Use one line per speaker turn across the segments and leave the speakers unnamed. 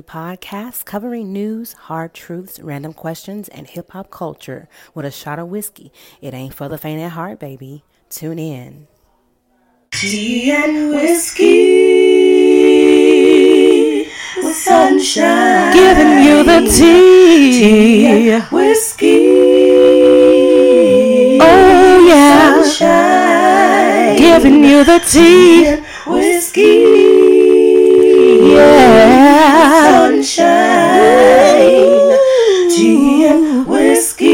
podcast covering news, hard truths, random questions, and hip hop culture with a shot of whiskey. It ain't for the faint at heart, baby. Tune in.
Tea and whiskey with sunshine.
Giving you the tea.
Tea and whiskey.
Oh, yeah.
Sunshine.
Giving you the tea.
and whiskey. Sunshine. Tea and whiskey.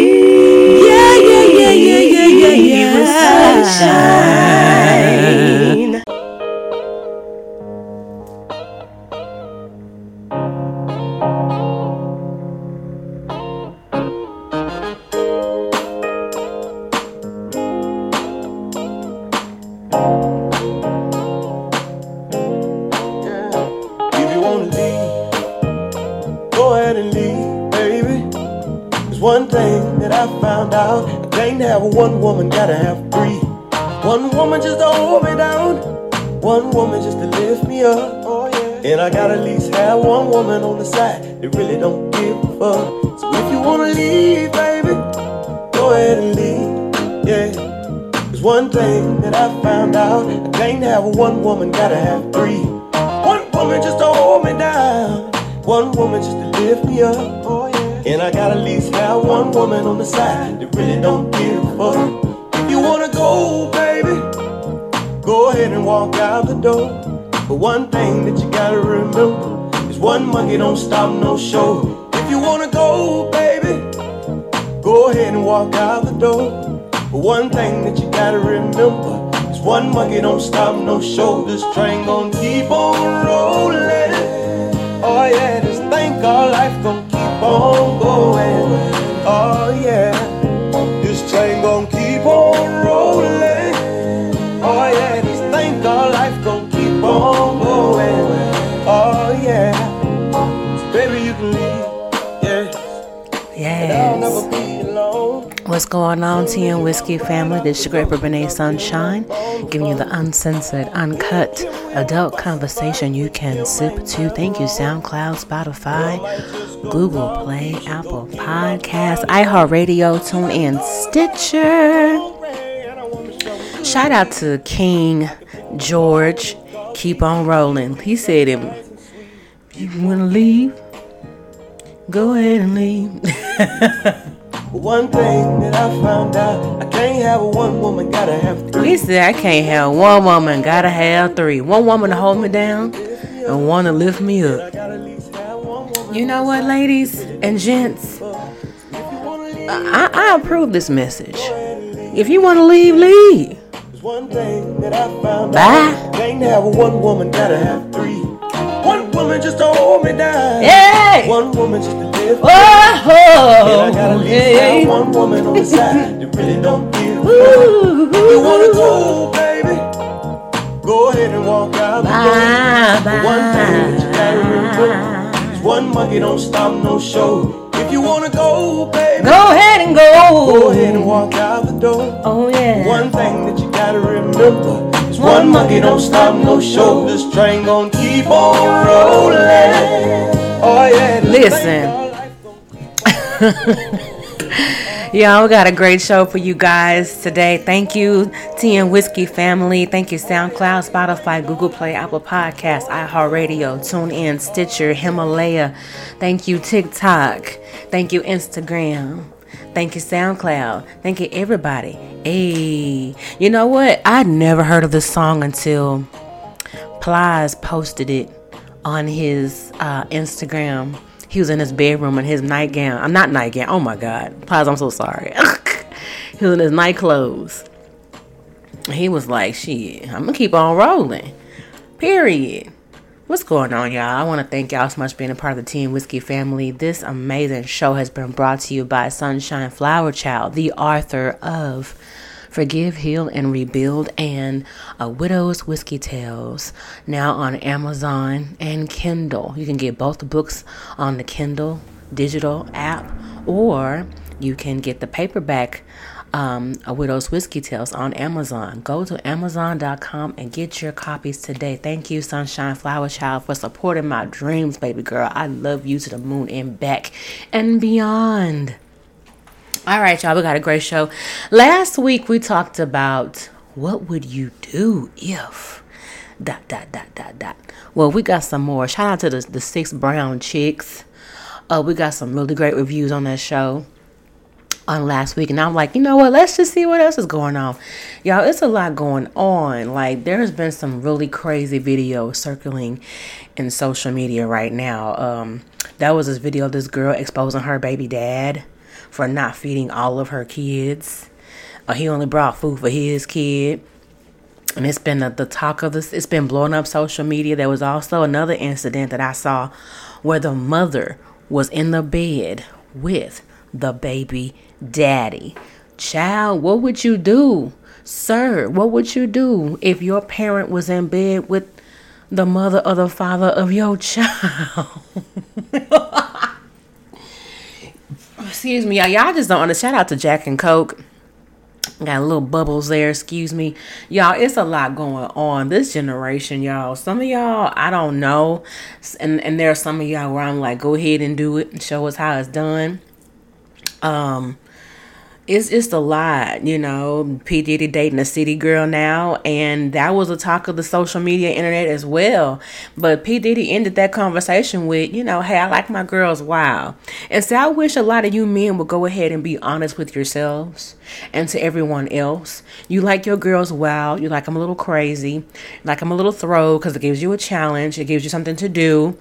Yeah, yeah, yeah, yeah, yeah, yeah, yeah.
With sunshine.
That really don't give a fuck. So if you wanna leave, baby, go ahead and leave. Yeah. There's one thing that I found out. I can't have one woman, gotta have three. One woman just to hold me down. One woman just to lift me up. Oh yeah. And I gotta at least have one woman on the side that really don't give a fuck. If you wanna go, baby, go ahead and walk out the door. But one thing that you gotta remember is one monkey don't stop no show. If you wanna go, baby, go ahead and walk out the door. But one thing that you gotta remember is one monkey don't stop no show. This train gon' keep on rolling. Oh yeah, just think our life gon' keep on going. Oh yeah,
What's going on, Tea and Whiskey family? This is your great Renee Sunshine, giving you the uncensored, uncut, adult conversation you can sip to. Thank you, SoundCloud, Spotify, Google Play, Apple Podcasts, iHeartRadio, TuneIn, Stitcher. Shout out to King George. Keep on rolling. He said, if you want to leave, go ahead and leave.
One thing that I found out, I can't have a one woman, gotta have three.
He said, I can't have one woman, gotta have three. One woman to hold me down and one to lift me up.
Gotta at least have one woman.
You know what, ladies and gents? I, I approve this message. If you want to leave, leave.
There's one thing that I found
Bye.
out, can't have one woman, gotta have three. One woman just to hold me down.
Hey!
One woman just to lift me up. Oh, and I gotta
Oh!
least
Yeah.
one woman on the side that really don't give. You wanna go, baby, go ahead and walk out the door. But one thing that you gotta remember is one monkey don't stop no show. If you wanna go, baby,
Go ahead and go.
go ahead and walk out the door.
Oh, yeah.
One thing that you gotta remember is one monkey don't stop no show. This train gon' keep on rolling. Oh yeah,
Listen. Yeah, we got a great show for you guys today. Thank you, Tea and Whiskey family. Thank you, SoundCloud, Spotify, Google Play, Apple Podcasts, iHeartRadio, TuneIn, Stitcher, Himalaya. Thank you, TikTok. Thank you, Instagram. Thank you, SoundCloud. Thank you, everybody. Hey, you know what? I'd never heard of this song until Plies posted it on his uh, Instagram. He was in his bedroom in his nightgown. I'm not nightgown. Oh my God. Plies, I'm so sorry. he was in his night clothes. He was like, shit, I'm going to keep on rolling. Period. What's going on, y'all? I want to thank y'all so much for being a part of the Team Whiskey family. This amazing show has been brought to you by Sunshine Flower Child, the author of Forgive, Heal, and Rebuild, and A Widow's Whiskey Tales, now on Amazon and Kindle. You can get both books on the Kindle digital app, or you can get the paperback um, A Widow's Whiskey Tales on Amazon. Go to Amazon.com and get your copies today. Thank you, Sunshine Flower Child, for supporting my dreams, baby girl. I love you to the moon and back and beyond. All right, y'all, we got a great show. Last week we talked about what would you do if dot dot dot dot dot. Well, we got some more. Shout out to the the six brown chicks. Uh, we got some really great reviews on that show on last week and I'm like, you know what, let's just see what else is going on. Y'all, it's a lot going on. Like there's been some really crazy videos circling in social media right now. Um that was this video of this girl exposing her baby dad for not feeding all of her kids. Uh, he only brought food for his kid. And it's been the, the talk of this, it's been blowing up social media. There was also another incident that I saw where the mother was in the bed with the baby daddy. Child, what would you do? Sir, what would you do if your parent was in bed with the mother or the father of your child? Excuse me, y'all. Y'all just don't understand. Shout out to Jack and Coke. Got little bubbles there, excuse me. Y'all, it's a lot going on. This generation, y'all. Some of y'all, I don't know. And and there are some of y'all where I'm like, go ahead and do it and show us how it's done. Um it's it's a lot, you know. P Diddy dating a city girl now, and that was a talk of the social media internet as well. But P Diddy ended that conversation with, you know, hey, I like my girls wild. And so I wish a lot of you men would go ahead and be honest with yourselves and to everyone else. You like your girls wild. You like them a little crazy. Like them a little throw because it gives you a challenge. It gives you something to do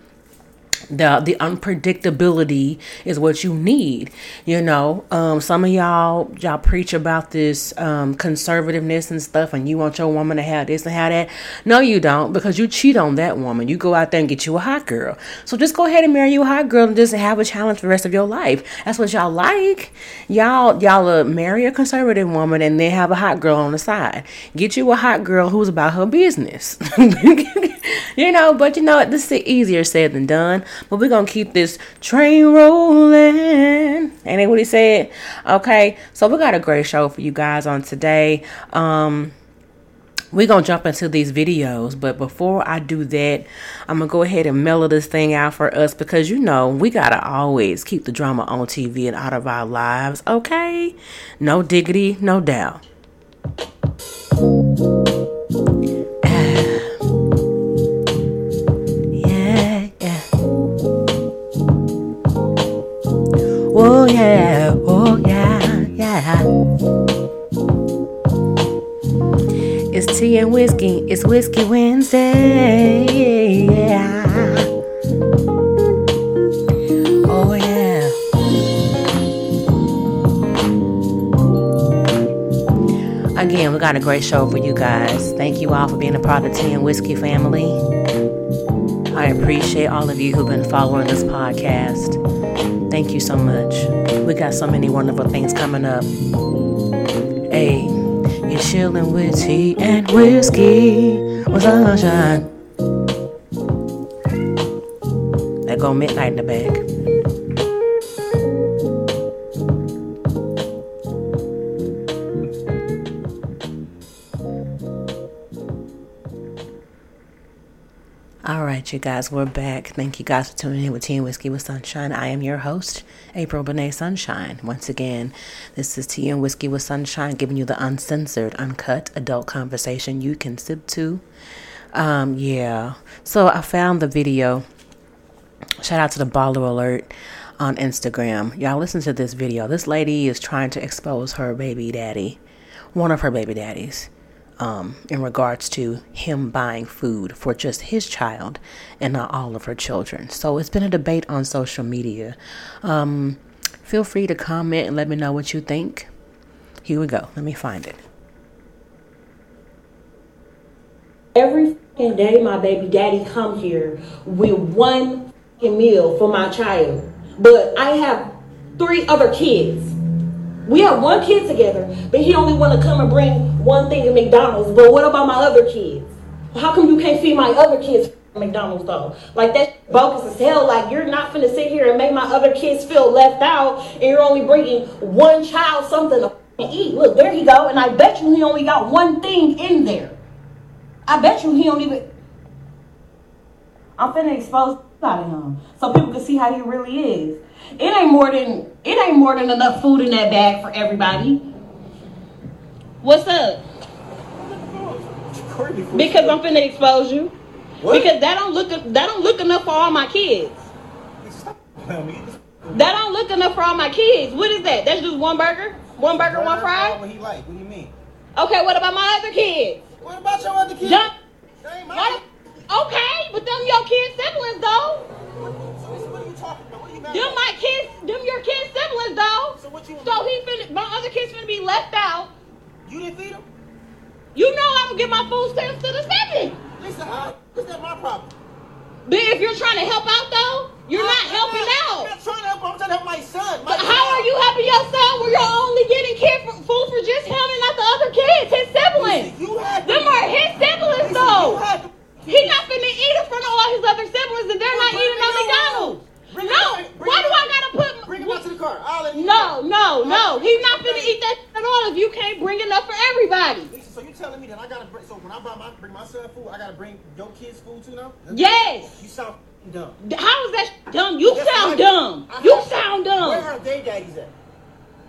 the the unpredictability is what you need you know? Um some of y'all y'all preach about this um conservativeness and stuff and you want your woman to have this and have that. No you don't because you cheat on that woman. You go out there and get you a hot girl. So just go ahead and marry you a hot girl and just have a challenge for the rest of your life. That's what y'all like. Y'all y'all uh, marry a conservative woman and then have a hot girl on the side. Get you a hot girl who's about her business. You know but you know this is easier said than done but we're gonna keep this train rolling. Ain't that what he said? Okay, so we got a great show for you guys on today. Um we're gonna jump into these videos but before i do that i'm gonna go ahead and mellow this thing out for us because you know we gotta always keep the drama on tv and out of our lives okay no diggity no doubt It's tea and whiskey, it's whiskey Wednesday. Yeah. Oh yeah. Again, we got a great show for you guys. Thank you all for being a part of the Tea and Whiskey family. I appreciate all of you who've been following this podcast. Thank you so much. We got so many wonderful things coming up. Hey, you're chilling with tea and whiskey with sunshine. That go midnight in the bag. You guys, we're back. Thank you guys for tuning in with Tea and Whiskey with Sunshine. I am your host, April Benet Sunshine. Once again, this is Tea and Whiskey with Sunshine, giving you the uncensored, uncut adult conversation you can sip to. Um, yeah. So I found the video. Shout out to the Baller Alert on Instagram. Y'all listen to this video. This lady is trying to expose her baby daddy, one of her baby daddies um, in regards to him buying food for just his child and not all of her children. So it's been a debate on social media. Um, feel free to comment and let me know what you think. Here we go. Let me find it.
Every day, my baby daddy come here with one meal for my child, but I have three other kids. We have one kid together, but he only want to come and bring one thing to McDonald's. But what about my other kids? How come you can't feed my other kids McDonald's though? Like that bogus as hell. Like you're not finna sit here and make my other kids feel left out, and you're only bringing one child something to eat. Look, there he go, and I bet you he only got one thing in there. I bet you he don't even. I'm finna expose out of him so people can see how he really is. It ain't more than it ain't more than enough food in that bag for everybody. What's up? Because I'm finna expose you.
What?
Because that don't look that don't look enough for all my kids.
Stop playing with me.
That don't look enough for all my kids. What is that? That's just one burger? One burger, one fry?
What he like? What do you mean?
Okay, what about my other kids?
What about your other kids?
Dump.
They ain't
Why
mine.
the- Okay, but them your kids siblings though. Them my kids, them your kids siblings though.
So what you?
Want So he finna, my other kids finna be left out.
You didn't feed them?
You know I'm gonna give my food stamps to the seven.
Listen, how? Is that my problem?
But if you're trying to help out though, you're not
I'm
helping
I'm
out.
not trying to help. I'm trying to help my son. My
But how are you helping your son when you're only getting kid for, food for just him and not the other kids, his siblings?
Listen, you had
Them are his siblings
Listen,
though.
You had to,
He not finna eat in front of all his other siblings and they're not eating
at
McDonald's.
Bring
No, why do I gotta put?
Bring him out to the car. I'll let him
No, no, no. He's not finna eat that at all if you can't bring enough for everybody.
Listen, so you're telling me that I gotta bring? So when I buy my bring my son food, I gotta bring your kids food too now?
Yes.
You sound dumb.
How is that dumb? You
That's
sound dumb.
I
You sound
Where
dumb.
are they daddies at?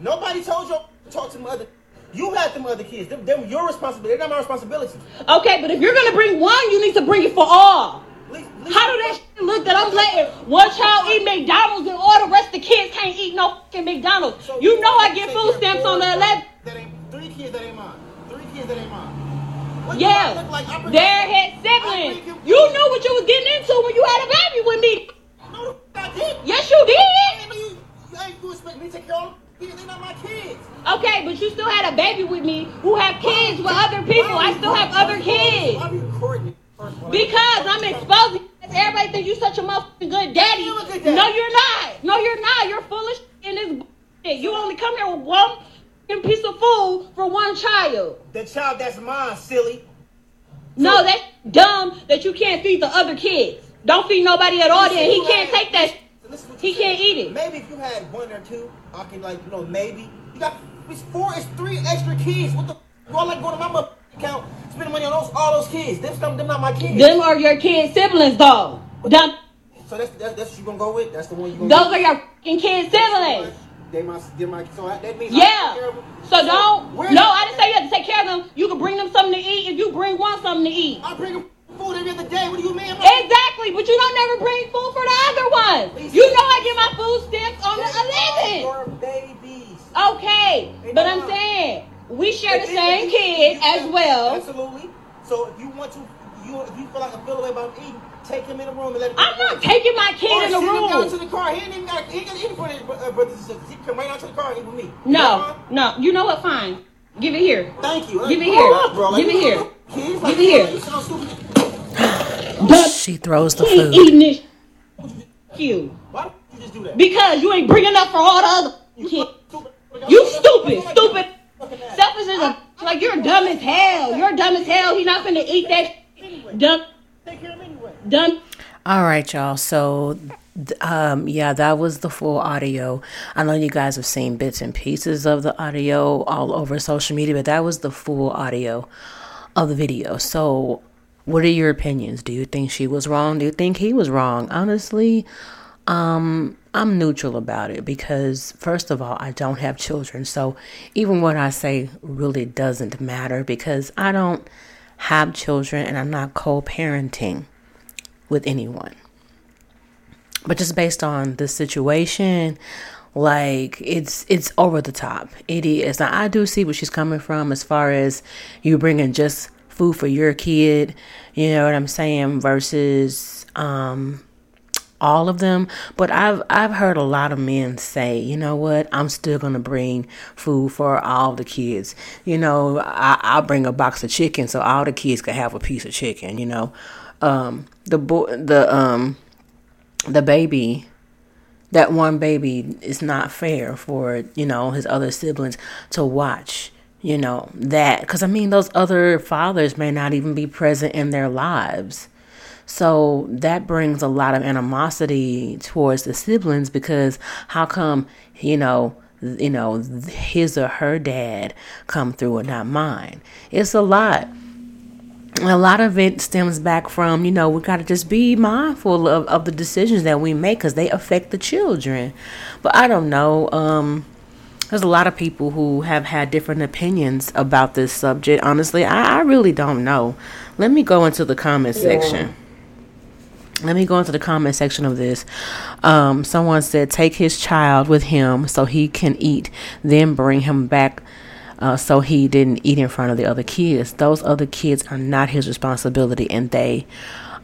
Nobody told you to talk to mother. You had them other kids. Them, them your responsibility. They're not my responsibility.
Okay, but if you're gonna bring one, you need to bring it for all. How do that shit look that I'm letting one child eat McDonald's and all the rest of the kids can't eat no fucking McDonald's?
So
You know I get food stamps on the 11th.
That ain't three kids that ain't mine. Three kids that ain't mine. What
Yeah,
like? Bring-
they're siblings. You knew what you was getting into when you had a baby with me.
No, I did.
Yes, you did.
you. You expect me to take care of them? They're not my kids.
Okay, but you still had a baby with me who have kids with other people. I still have other kids.
Why are you recording it first of all?
Because I'm exposing. Everybody think you such a motherfucking good daddy.
You a good.
No, you're not. No, you're not. You're shit in this bullshit. You only come here with one piece of food for one child.
The child that's mine, silly.
No, that's dumb that you can't feed the other kids. Don't feed nobody at all. Then he can't take that. He can't eat it.
Maybe if you had one or two, I can like you know maybe you got it's four, it's three extra kids. What the? You all like going to my mother account, spending money on those all those kids. Them, them, them not my kids.
Them are your kids' siblings, though. Dumb.
So that's, that's that's what you gonna go with. That's the one you gonna.
Those
go
are your fucking kids' siblings.
They my, they my. So I- that means
Yeah.
of them.
So don't. No, I didn't say you have to take care of them. You can bring them something to eat if you bring one something to eat.
I bring them food every other day. What do you mean?
Exactly, but you don't never bring food for the other one. You know I get my food stamps on the 11th.
Your babies.
Okay, but I'm saying we share the
If- if-
same
if-
kid
if you-
as well.
Absolutely. So if you want to, you if you feel like a feel away about eating, take him in the room and let him.
I'm not taking my
Or
kid in the
send him down to
room.
the car. He ain't even got. He ain't got to eat his uh, brothers and sisters. He can come right out to the car and eat with me.
No, no. You know what? Fine. Give it here.
Thank you.
Give it here.
up, bro. Like,
Give it here.
little Kids,
Give it here.
You sound stupid.
She throws the food.
eating this. You
Why don't you just do that?
because you ain't bringing up for all the other kids.
stupid.
You stupid, stupid. Selfish as a like you're dumb as hell. You're dumb as hell. He's not gonna eat that. Dumb,
Take care of him anyway.
dumb.
All right, y'all. So, um, yeah, that was the full audio. I know you guys have seen bits and pieces of the audio all over social media, but that was the full audio of the video. So, what are your opinions? Do you think she was wrong? Do you think he was wrong? Honestly, um, I'm neutral about it because, first of all, I don't have children. So, even what I say really doesn't matter because I don't have children and I'm not co parenting with anyone. But just based on the situation, like it's it's over the top. It is. Now I do see where she's coming from as far as you bringing just food for your kid. You know what I'm saying? Versus um all of them but i've i've heard a lot of men say you know what? I'm still gonna bring food for all the kids. You know I, i'll bring a box of chicken so all the kids can have a piece of chicken you know. Um the boy the um the baby that one baby is not fair for you know his other siblings to watch you know that because i mean those other fathers may not even be present in their lives so that brings a lot of animosity towards the siblings because how come, you know, you know, his or her dad come through and not mine. It's a lot. A lot of it stems back from, you know, we got to just be mindful of, of the decisions that we make because they affect the children. But I don't know. Um, there's a lot of people who have had different opinions about this subject. Honestly, I, I really don't know. Let me go into the comment yeah. section. Let me go into the comment section of this. Um, someone said, take his child with him so he can eat, then bring him back uh, so he didn't eat in front of the other kids. Those other kids are not his responsibility and they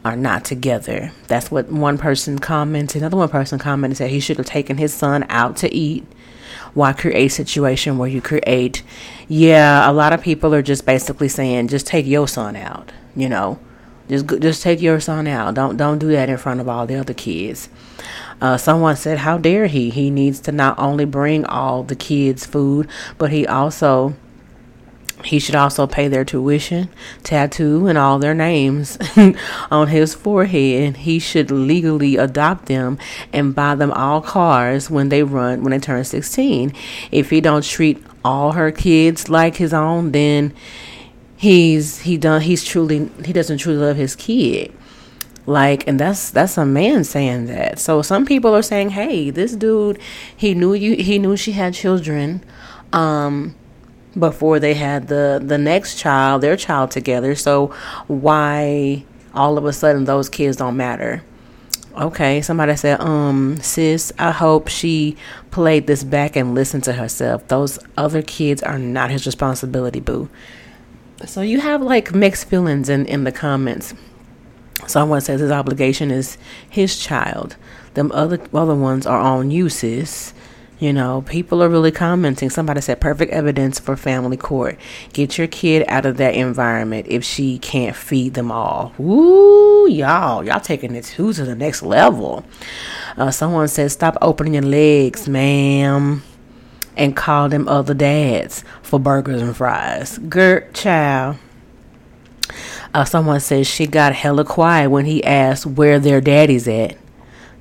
are not together. That's what one person commented. Another one person commented said he should have taken his son out to eat. Why create a situation where you create? Yeah, a lot of people are just basically saying, just take your son out. You know, just just take your son out. Don't don't do that in front of all the other kids. Uh, someone said, "How dare he? He needs to not only bring all the kids food, but he also." He should also pay their tuition, tattoo, and all their names on his forehead. He should legally adopt them and buy them all cars when they run when they turn 16. If he don't treat all her kids like his own, then he's he done he's truly he doesn't truly love his kid. Like and that's that's a man saying that. So some people are saying hey this dude he knew you he knew she had children um before they had the the next child their child together. So why all of a sudden those kids don't matter? Okay somebody said um sis i hope she played this back and listened to herself. Those other kids are not his responsibility boo so you have like mixed feelings in, in the comments. Someone says his obligation is his child. Them other other ones are on you, sis. You know, people are really commenting. Somebody said perfect evidence for family court. Get your kid out of that environment if she can't feed them all. Woo, y'all, y'all taking it to the next level. Uh, someone says stop opening your legs, ma'am and call them other dads for burgers and fries. Gert child. Uh, someone says she got hella quiet when he asked where their daddy's at.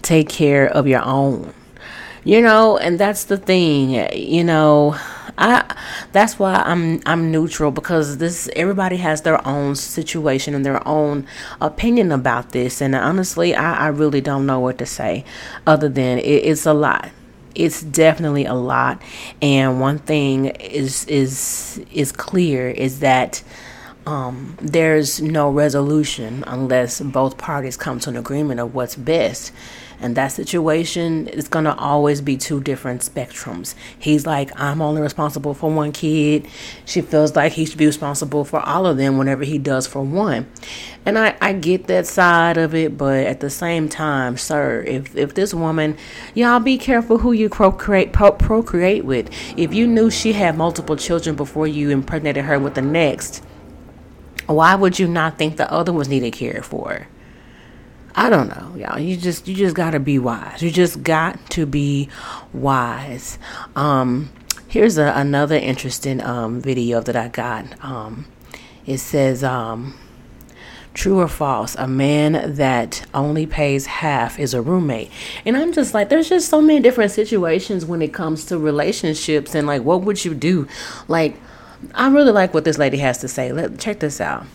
Take care of your own. You know, and that's the thing. You know, I that's why I'm I'm neutral because this everybody has their own situation and their own opinion about this, and honestly, I, I really don't know what to say other than it, it's a lot it's definitely a lot. And one thing is is is clear is that um, there's no resolution unless both parties come to an agreement of what's best and that situation is going to always be two different spectrums. He's like, I'm only responsible for one kid. She feels like he should be responsible for all of them whenever he does for one. And I, I get that side of it, but at the same time, sir, if, if this woman, y'all be careful who you procreate, pro- procreate with. If you knew she had multiple children before you impregnated her with the next, why would you not think the other was needed care for? I don't know, y'all. You just you just gotta be wise. You just got to be wise. Um, here's a, another interesting um, video that I got. Um, it says, um, "True or false? A man that only pays half is a roommate." And I'm just like, there's just so many different situations when it comes to relationships, and like, what would you do? Like, I really like what this lady has to say. Let check this out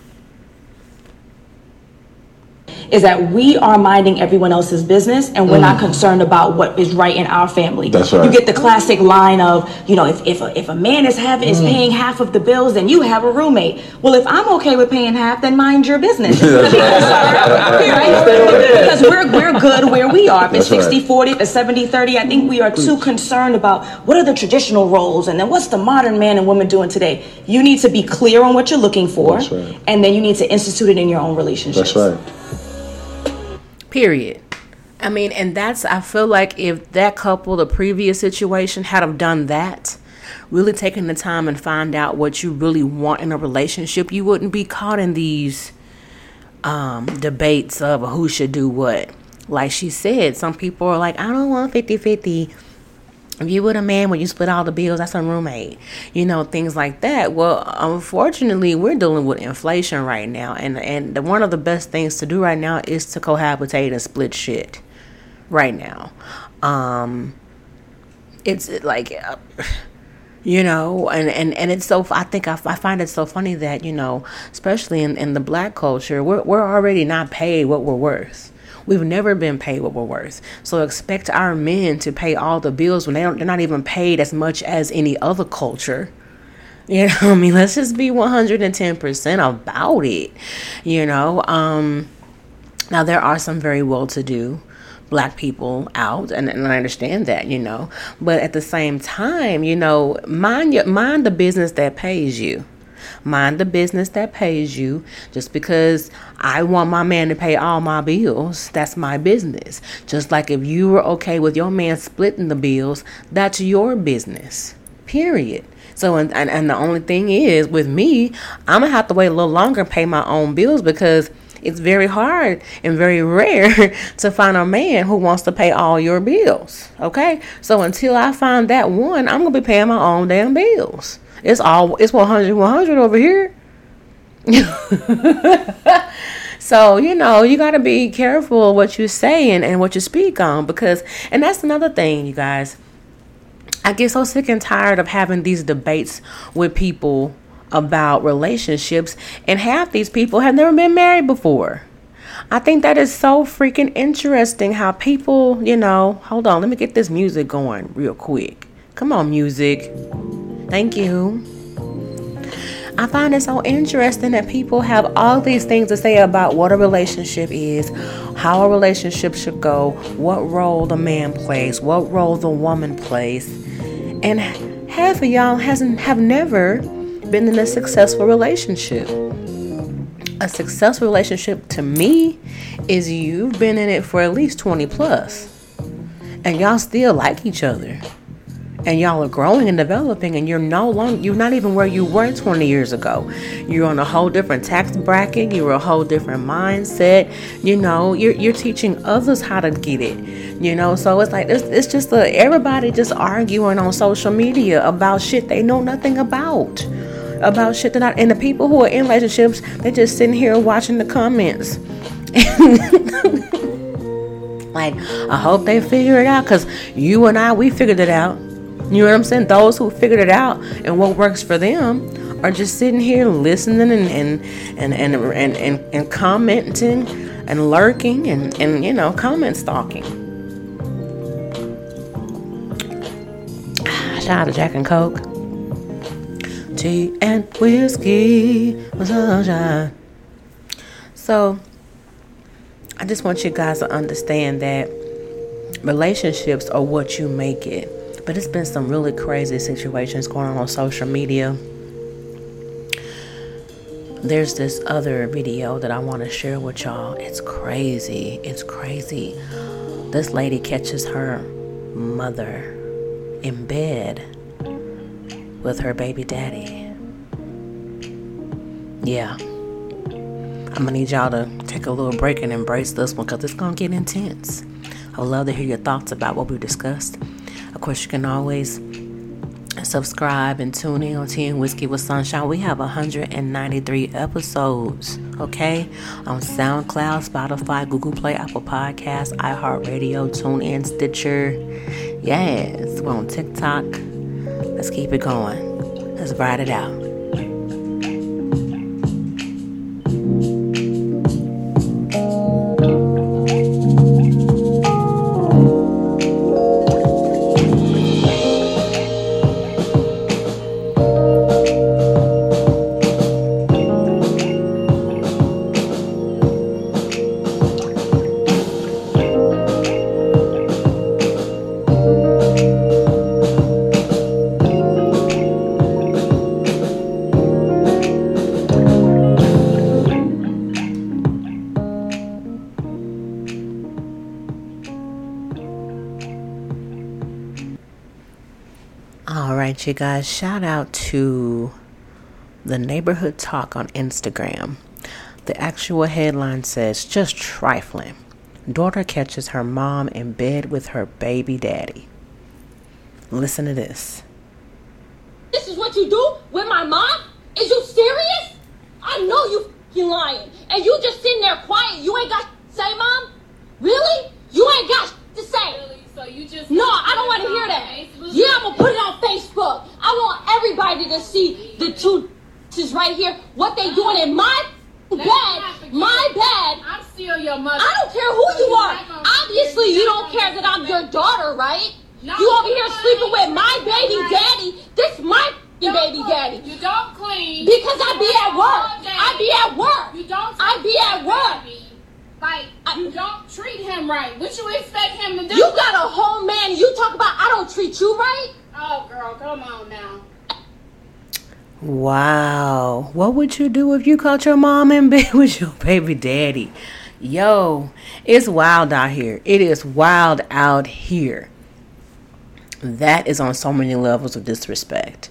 is that we are minding everyone else's business and we're mm. not concerned about what is right in our family.
That's right.
You get the classic line of, you know, if, if, a, if a man is having mm. is paying half of the bills, then you have a roommate. Well, if I'm okay with paying half, then mind your business. because we're, we're good where we are. If it's 60 40, if it's 70 30, I think we are too concerned about what are the traditional roles and then what's the modern man and woman doing today. You need to be clear on what you're looking for, right. and then you need to institute it in your own relationship.
That's right.
Period. I mean, and that's I feel like if that couple, the previous situation, had have done that, really taken the time and find out what you really want in a relationship, you wouldn't be caught in these um, debates of who should do what. Like she said, some people are like, I don't want 50 50 if you were a man when you split all the bills, that's a roommate. You know, things like that. Well, unfortunately, we're dealing with inflation right now, and and the, one of the best things to do right now is to cohabitate and split shit. Right now, um, it's like uh, you know and, and and it's so i think I, I find it so funny that you know especially in, in the black culture we're, we're already not paid what we're worth we've never been paid what we're worth so expect our men to pay all the bills when they don't they're not even paid as much as any other culture you know i mean let's just be 110% about it you know um now there are some very well to do black people out and, and I understand that, you know. But at the same time, you know, mind your mind the business that pays you. Mind the business that pays you. Just because I want my man to pay all my bills, that's my business. Just like if you were okay with your man splitting the bills, that's your business. Period. So, and, and, and the only thing is, with me, I'm going to have to wait a little longer and pay my own bills because it's very hard and very rare to find a man who wants to pay all your bills. Okay? So until I find that one, I'm going to be paying my own damn bills. It's all it's 100 100 over here. so, you know, you got to be careful what you say and, and what you speak on because and that's another thing, you guys. I get so sick and tired of having these debates with people about relationships, and half these people have never been married before. I think that is so freaking interesting how people, you know, hold on, let me get this music going real quick. Come on, music. Thank you. I find it so interesting that people have all these things to say about what a relationship is, how a relationship should go, what role the man plays, what role the woman plays. And half of y'all hasn't have never been in a successful relationship. A successful relationship to me is you've been in it for at least 20 plus and y'all still like each other and y'all are growing and developing and you're no longer you're not even where you were 20 years ago you're on a whole different tax bracket you're a whole different mindset you know you're, you're teaching others how to get it you know so it's like it's, it's just a, everybody just arguing on social media about shit they know nothing about about shit that I and the people who are in relationships, they're just sitting here watching the comments. like, I hope they figure it out because you and I, we figured it out. You know what I'm saying? Those who figured it out and what works for them are just sitting here listening and and and and and, and, and commenting and lurking and, and you know comment stalking. Shout out to Jack and Coke tea and whiskey sunshine. So, I just want you guys to understand that relationships are what you make it. But it's been some really crazy situations going on on social media. There's this other video that I want to share with y'all. It's crazy. It's crazy. This lady catches her mother in bed with her baby daddy. Yeah. I'm gonna need y'all to take a little break and embrace this one because it's gonna get intense. I would love to hear your thoughts about what we discussed. Of course, you can always subscribe and tune in on Tea and Whiskey with Sunshine. We have 193 episodes, okay? On SoundCloud, Spotify, Google Play, Apple Podcasts, iHeartRadio, TuneIn, Stitcher. Yes, we're on TikTok. Let's keep it going. Let's ride it out. You guys, shout out to the neighborhood talk on Instagram. The actual headline says just trifling. Daughter catches her mom in bed with her baby daddy. Listen to this.
This is what you do with my mom? Is you serious? I know you fucking lying. And you just sitting there quiet. You ain't got to say, mom? Really? You ain't got to say.
So you just
No, I don't want to hear that. Yeah, I'm gonna put it on Facebook. I want everybody to see the two is right here. What they doing in my bed, my bed.
I'm still your mother.
I don't care who you are. Obviously, you don't care that I'm your daughter, right?
No,
you over here sleeping with my baby daddy. This my baby daddy.
You don't clean.
Because I be at work. I be at work.
You don't.
I be at work.
Like you don't treat him right. What you expect him to do?
You got a whole man. You talk about I don't treat you right.
Oh, girl, come on now.
Wow. What would you do if you caught your mom in bed with your baby daddy? Yo, it's wild out here. It is wild out here. That is on so many levels of disrespect.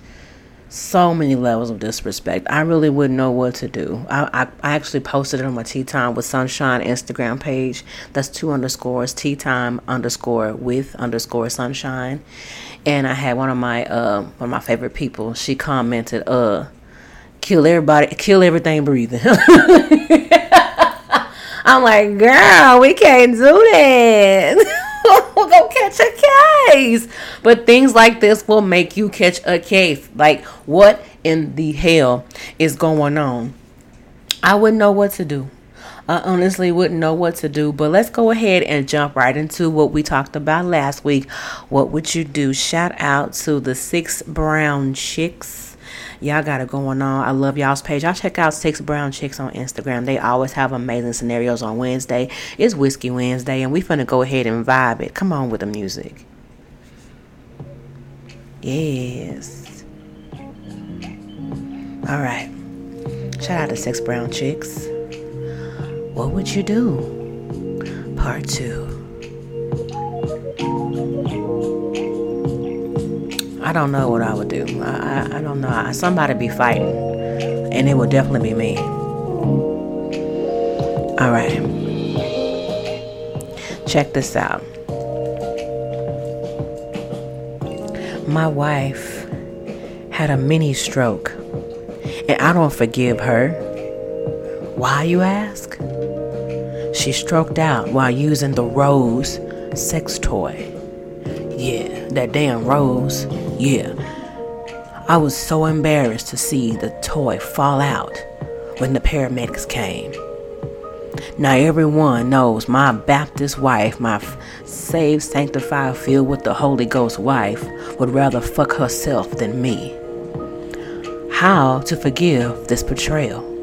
So many levels of disrespect. I really wouldn't know what to do. I, I, I actually posted it on my Tea Time with Sunshine Instagram page. That's two underscores, Tea Time underscore with underscore Sunshine. And I had one of my uh one of my favorite people. She commented, uh, kill everybody, kill everything breathing. I'm like, girl, we can't do that. We're gonna catch a case. But things like this will make you catch a case. Like, what in the hell is going on? I wouldn't know what to do. I honestly wouldn't know what to do. But let's go ahead and jump right into what we talked about last week. What would you do? Shout out to the six brown chicks. Y'all got it going on. I love y'all's page. Y'all check out Six Brown Chicks on Instagram. They always have amazing scenarios on Wednesday. It's Whiskey Wednesday, and we finna go ahead and vibe it. Come on with the music. Yes. All right. Shout out to Six Brown Chicks. What would you do? Part two. I don't know what I would do. I, I, I don't know. Somebody be fighting, and it would definitely be me. All right. Check this out. My wife had a mini stroke, and I don't forgive her. Why, you ask? She stroked out while using the Rose sex toy. Yeah, that damn Rose. Yeah. I was so embarrassed to see the toy fall out when the paramedics came. Now everyone knows my Baptist wife, my saved, sanctified, filled with the Holy Ghost wife, would rather fuck herself than me. How to forgive this betrayal?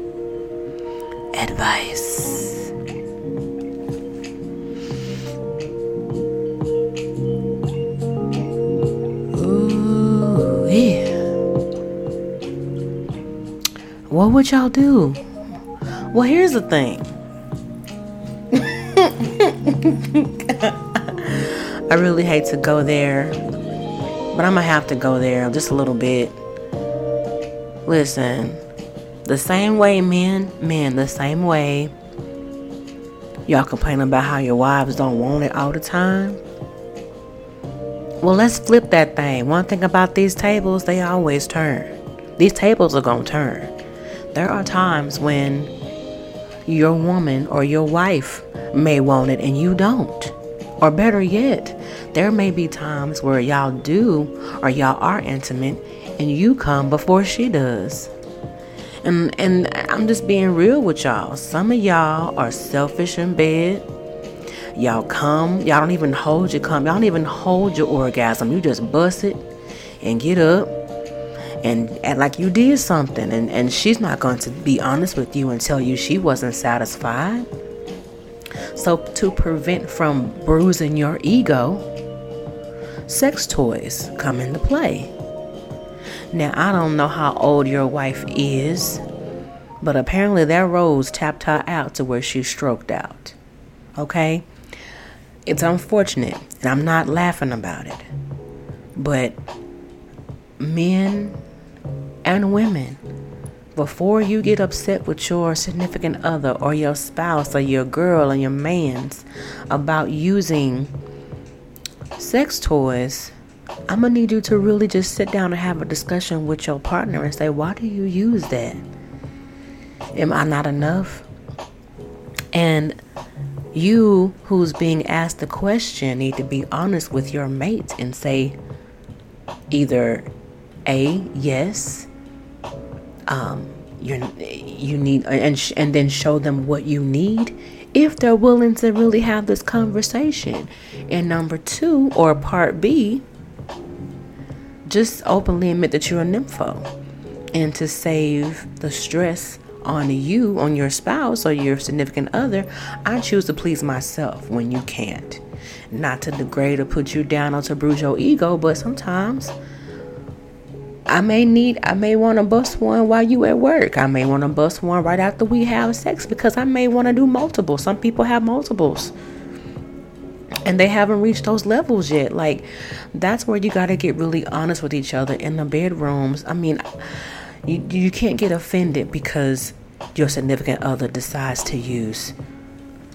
What would y'all do? Well, here's the thing. I really hate to go there, but I'm gonna have to go there just a little bit. Listen, the same way men, men, the same way y'all complain about how your wives don't want it all the time. Well, let's flip that thing. One thing about these tables, they always turn. These tables are gonna turn. There are times when your woman or your wife may want it and you don't. Or better yet, there may be times where y'all do or y'all are intimate and you come before she does. And and I'm just being real with y'all. Some of y'all are selfish in bed. Y'all come, y'all don't even hold your come, y'all don't even hold your orgasm. You just bust it and get up and act like you did something and, and she's not going to be honest with you and tell you she wasn't satisfied. So to prevent from bruising your ego sex toys come into play. Now i don't know how old your wife is but apparently that rose tapped her out to where she stroked out okay? It's unfortunate and i'm not laughing about it. But men and women before you get upset with your significant other or your spouse or your girl or your man's about using sex toys i'm gonna need you to really just sit down and have a discussion with your partner and say why do you use that am i not enough and you who's being asked the question need to be honest with your mate and say either a yes. Um, you you need and sh- and then show them what you need if they're willing to really have this conversation. And number two, or part B, just openly admit that you're a nympho, and to save the stress on you, on your spouse or your significant other, I choose to please myself when you can't. Not to degrade or put you down or to bruise your ego, but sometimes I may need, I may want to bust one while you at work. I may want to bust one right after we have sex because I may want to do multiple. Some people have multiples and they haven't reached those levels yet. Like, that's where you got to get really honest with each other in the bedrooms. I mean, you, you can't get offended because your significant other decides to use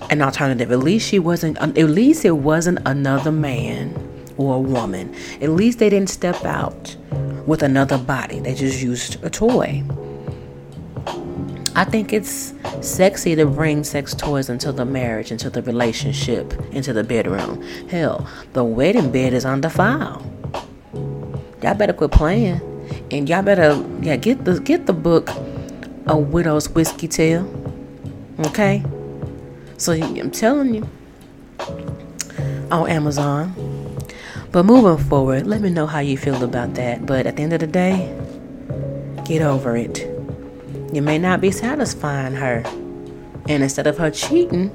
an alternative. At least she wasn't, at least it wasn't another man or a woman. At least they didn't step out with another body. They just used a toy. I think it's sexy to bring sex toys into the marriage, into the relationship, into the bedroom. Hell, the wedding bed is on the file. Y'all better quit playing, and y'all better yeah get the get the book, A Widow's Whiskey Tale. Okay, so I'm telling you, on Amazon. But moving forward, let me know how you feel about that. But at the end of the day, get over it. You may not be satisfying her. And instead of her cheating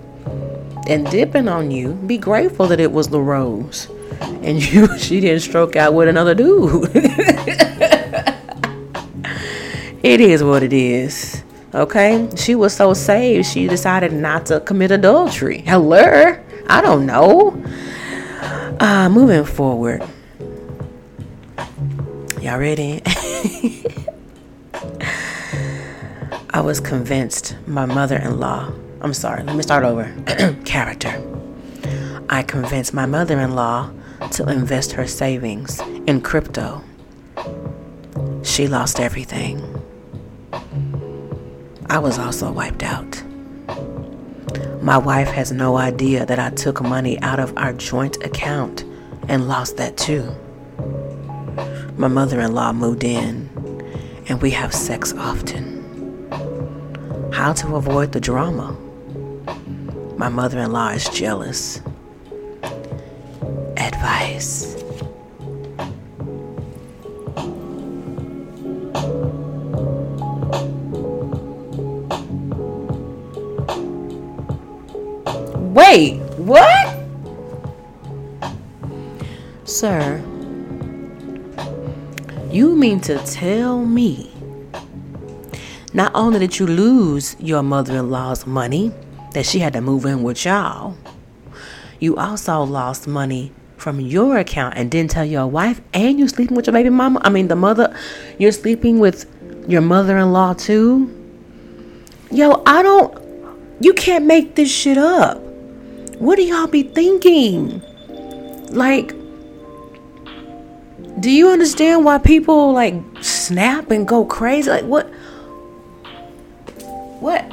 and dipping on you, be grateful that it was the rose. And you she didn't stroke out with another dude. it is what it is. Okay? She was so saved she decided not to commit adultery. Hello? I don't know. Uh, moving forward. Y'all ready? I was convinced my mother in law, I'm sorry, let me start over. Character. I convinced my mother in law to invest her savings in crypto. She lost everything. I was also wiped out. My wife has no idea that I took money out of our joint account and lost that too. My mother in law moved in, and we have sex often. How to avoid the drama? My mother in law is jealous. Advice. Wait, what? Sir, you mean to tell me not only did you lose your mother in law's money, that she had to move in with y'all, you also lost money from your account and didn't tell your wife, and you're sleeping with your baby mama? I mean, the mother, you're sleeping with your mother in law too? Yo, I don't, you can't make this shit up. What do y'all be thinking? Like, do you understand why people like snap and go crazy? Like, what? What?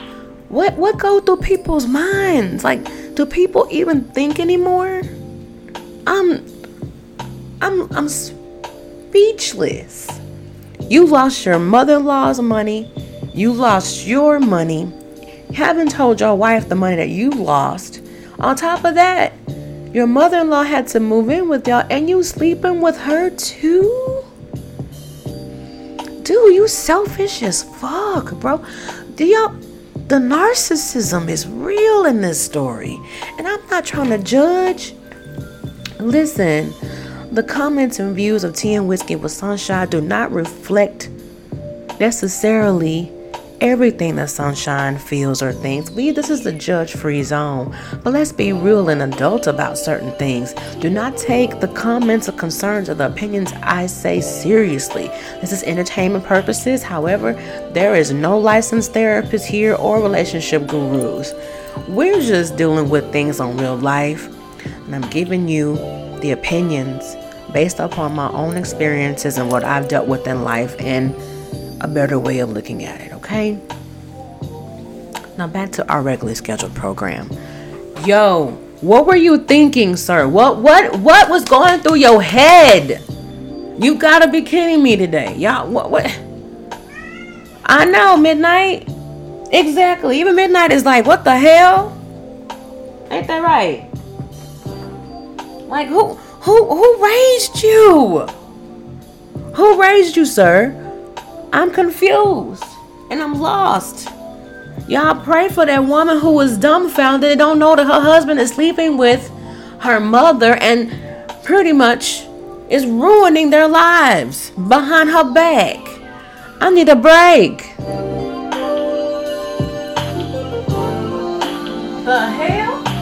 What? What go through people's minds? Like, do people even think anymore? I'm, I'm, I'm speechless. You lost your mother-in-law's money. You lost your money. Haven't told your wife the money that you lost. On top of that, your mother in law had to move in with y'all and you sleeping with her too? Dude, you selfish as fuck, bro. Do y'all the narcissism is real in this story. And I'm not trying to judge. Listen, the comments and views of Tea and Whiskey with Sunshine do not reflect necessarily everything that Sunshine feels or thinks. We this is the judge-free zone. But let's be real and adult about certain things. Do not take the comments or concerns or the opinions I say seriously. This is entertainment purposes. However, there is no licensed therapist here or relationship gurus. We're just dealing with things on real life, and I'm giving you the opinions based upon my own experiences and what I've dealt with in life and a better way of looking at it, okay? Now back to our regularly scheduled program. Yo, what were you thinking, sir? What what what was going through your head? You gotta be kidding me today. Y'all, what, what? I know, Midnight. Exactly. Even Midnight is like, what the hell? Ain't that right? Like, who, who, who raised you? Who raised you, sir? I'm confused and I'm lost. Y'all pray for that woman who was dumbfounded and don't know that her husband is sleeping with her mother and pretty much is ruining their lives behind her back. I need a break. The hell?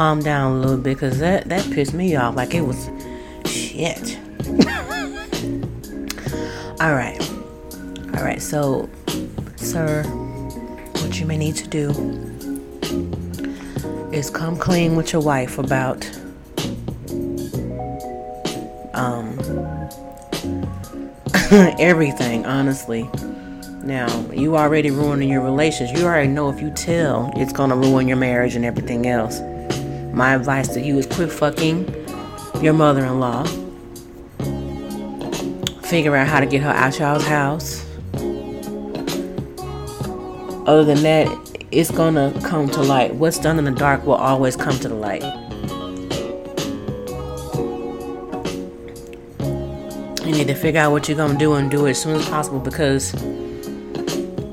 Calm down a little bit because that, that pissed me off like it was shit. All right. All right, so, sir, what you may need to do is come clean with your wife about um everything, honestly. Now, you already ruining your relations. You already know if you tell, it's gonna ruin your marriage and everything else. My advice to you is quit fucking your mother in law. Figure out how to get her out y'all's house. Other than that, it's gonna come to light. What's done in the dark will always come to the light. You need to figure out what you're gonna do and do it as soon as possible because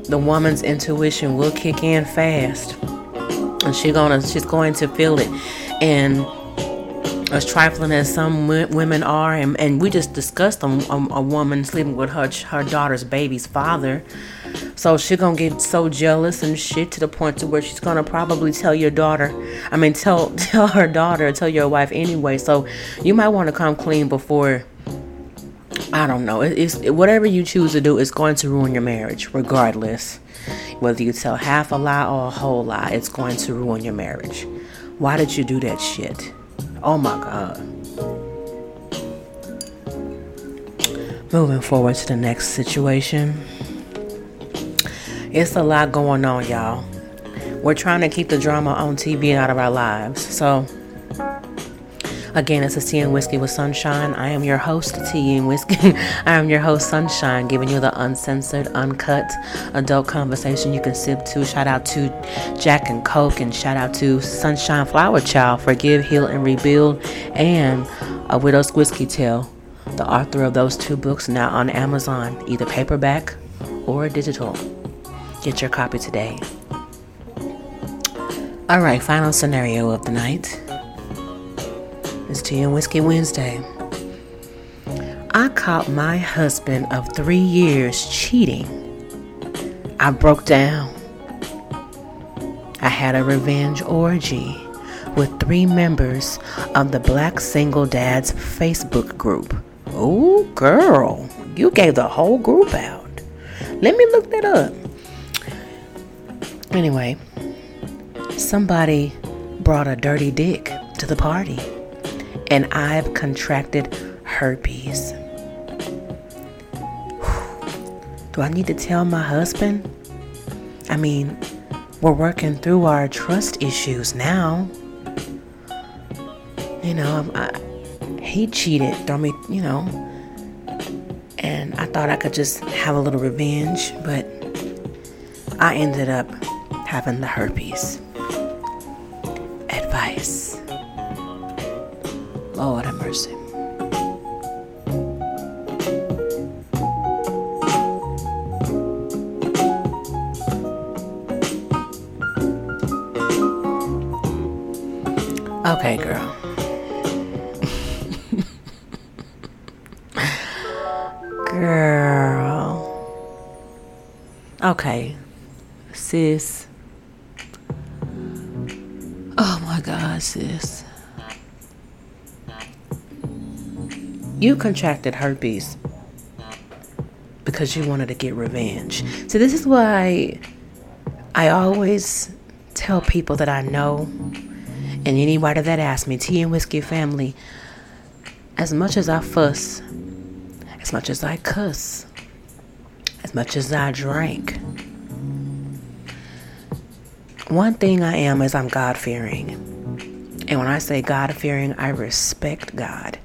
the woman's intuition will kick in fast, and she gonna she's going to feel it. And as trifling as some women are, and, and we just discussed a, a, a woman sleeping with her her daughter's baby's father. So she gonna get so jealous and shit to the point to where she's gonna probably tell your daughter. I mean, tell tell her daughter, tell your wife anyway. So you might want to come clean before. I don't know. It, it's whatever you choose to do is going to ruin your marriage, regardless. Whether you tell half a lie or a whole lie, it's going to ruin your marriage. Why did you do that shit? Oh my god. Moving forward to the next situation. It's a lot going on, y'all. We're trying to keep the drama on TV out of our lives. So, again, it's a Tea and Whiskey with Sunshine. I am your host, Tea and Whiskey. I am your host, Sunshine, giving you the uncensored, uncut, adult conversation you can sip to. Shout out to Jack and Coke, and shout out to Sunshine Flower Child, Forgive, Heal, and Rebuild, and A Widow's Whiskey Tale. The author of those two books now on Amazon, either paperback or digital. Get your copy today. All right, final scenario of the night. It's Tea and Whiskey Wednesday. I caught my husband of three years cheating. I broke down. I had a revenge orgy with three members of the Black Single Dads Facebook group. Oh, girl, you gave the whole group out. Let me look that up. Anyway, somebody brought a dirty dick to the party, and I've contracted herpes. Do I need to tell my husband? I mean, we're working through our trust issues now. You know, I, he cheated on me, you know, and I thought I could just have a little revenge, but I ended up having the herpes. Advice. Lord have mercy. Okay, girl. girl. Okay. Sis. Oh my God, sis. You contracted herpes because you wanted to get revenge. So, this is why I always tell people that I know and anybody that asks me, Tea and Whiskey family, as much as I fuss, as much as I cuss, as much as I drank, one thing I am is I'm God fearing. And when I say God fearing, I respect God.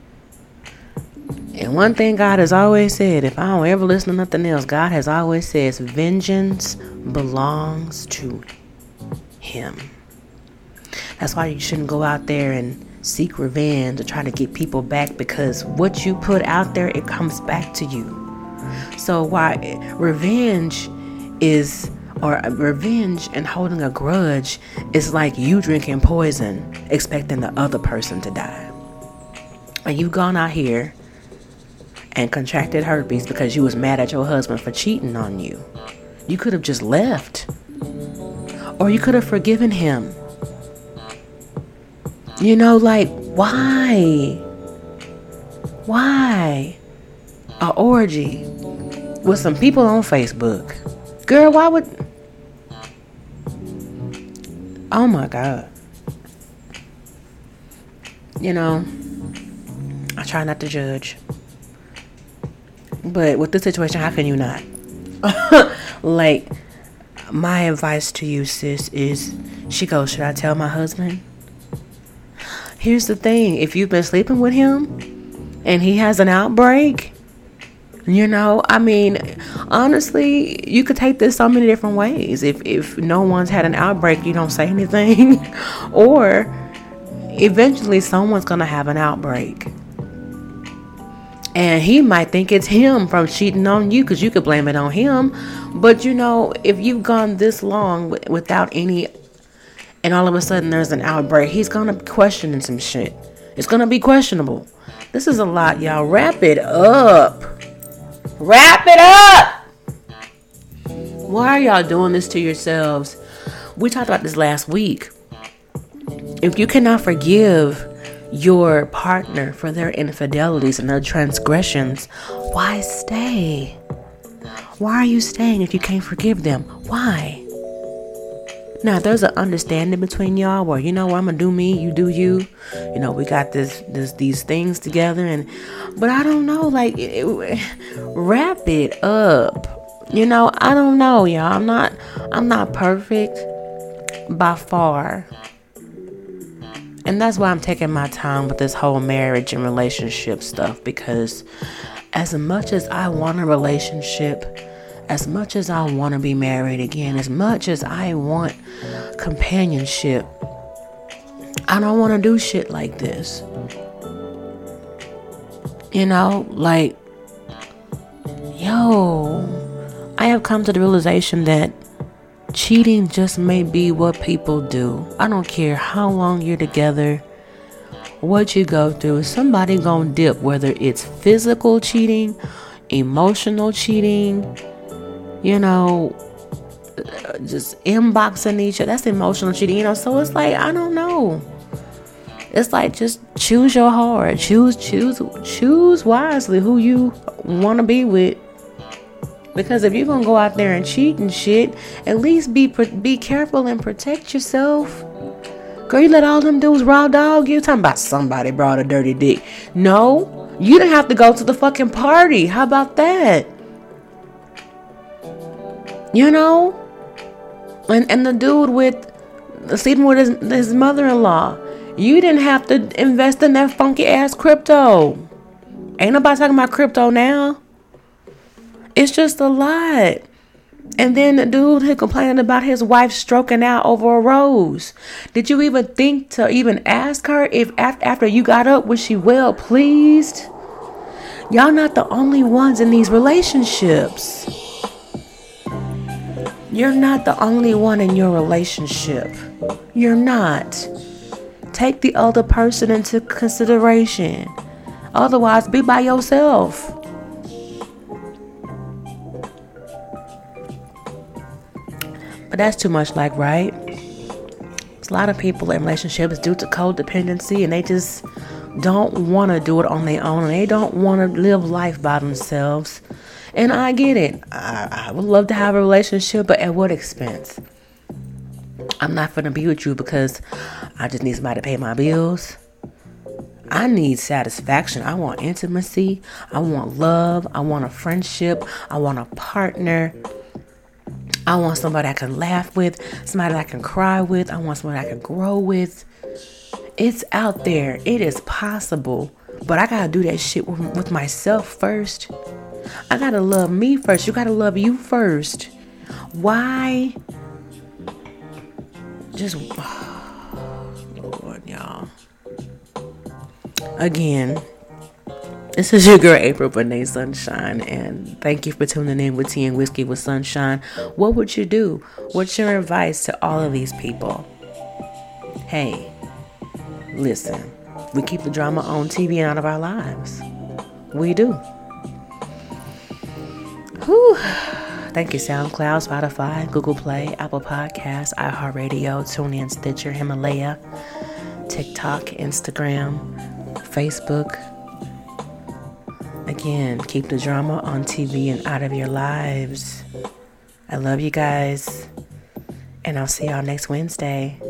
One thing God has always said, if I don't ever listen to nothing else, God has always says, vengeance belongs to Him. That's why you shouldn't go out there and seek revenge or try to get people back because what you put out there, it comes back to you. So, why revenge is, or revenge and holding a grudge is like you drinking poison, expecting the other person to die. And you've gone out here and contracted herpes because you was mad at your husband for cheating on you. You could have just left. Or you could have forgiven him. You know, like, why? Why? A orgy with some people on Facebook. Girl, why would. Oh my God. You know, I try not to judge. But with this situation, how can you not? like, my advice to you, sis, is she goes, Should I tell my husband? Here's the thing if you've been sleeping with him and he has an outbreak, you know, I mean, honestly, you could take this so many different ways. If if no one's had an outbreak, you don't say anything, or eventually someone's gonna have an outbreak. And he might think it's him from cheating on you because you could blame it on him. But you know, if you've gone this long w- without any, and all of a sudden there's an outbreak, he's gonna be questioning some shit. It's gonna be questionable. This is a lot, y'all. Wrap it up. Wrap it up. Why are y'all doing this to yourselves? We talked about this last week. If you cannot forgive your partner for their infidelities and their transgressions, why stay? Why are you staying if you can't forgive them? Why? Now, there's an understanding between y'all where you know I'm gonna do me, you do you. You know, we got this, this these things together, and but I don't know, like, it, it, wrap it up. You know, I don't know, y'all. I'm not, I'm not perfect by far. And that's why I'm taking my time with this whole marriage and relationship stuff because as much as I want a relationship, as much as I want to be married again, as much as I want companionship, I don't want to do shit like this. You know, like, yo, I have come to the realization that cheating just may be what people do. I don't care how long you're together, what you go through. Somebody gonna dip, whether it's physical cheating, emotional cheating, you know, just inboxing each other. That's emotional cheating, you know. So it's like I don't know. It's like just choose your heart. Choose, choose, choose wisely who you want to be with. Because if you're gonna go out there and cheat and shit, at least be be careful and protect yourself. Girl, you let all them dudes raw dog you. Talking about somebody brought a dirty dick. No, you didn't have to go to the fucking party. How about that? You know, and and the dude with sleeping with his his mother-in-law. You didn't have to invest in that funky ass crypto. Ain't nobody talking about crypto now. It's just a lot. And then the dude who complaining about his wife stroking out over a rose. Did you even think to even ask her if after you got up was she well pleased? Y'all not the only ones in these relationships. You're not the only one in your relationship. You're not. Take the other person into consideration. Otherwise, be by yourself. But that's too much like, right? There's a lot of people in relationships due to codependency and they just don't want to do it on their own and they don't want to live life by themselves. And I get it. I, I would love to have a relationship, but at what expense? I'm not going to be with you because I just need somebody to pay my bills. I need satisfaction. I want intimacy. I want love. I want a friendship. I want a partner. I want somebody I can laugh with, somebody I can cry with. I want somebody I can grow with. It's out there. It is possible. But I got to do that shit with, with myself first. I got to love me first. You got to love you first. Why? Just, oh, Lord, y'all. Again, this is your girl April Bonet Sunshine, and thank you for tuning in with Tea and Whiskey with Sunshine. What would you do? What's your advice to all of these people? Hey, listen, we keep the drama on TV and out of our lives. We do. Whew. Thank you, SoundCloud, Spotify, Google Play, Apple Podcasts, iHeartRadio, TuneIn, Stitcher, Himalaya, TikTok, Instagram, Facebook. Again, keep the drama on TV and out of your lives. I love you guys. And I'll see y'all next Wednesday.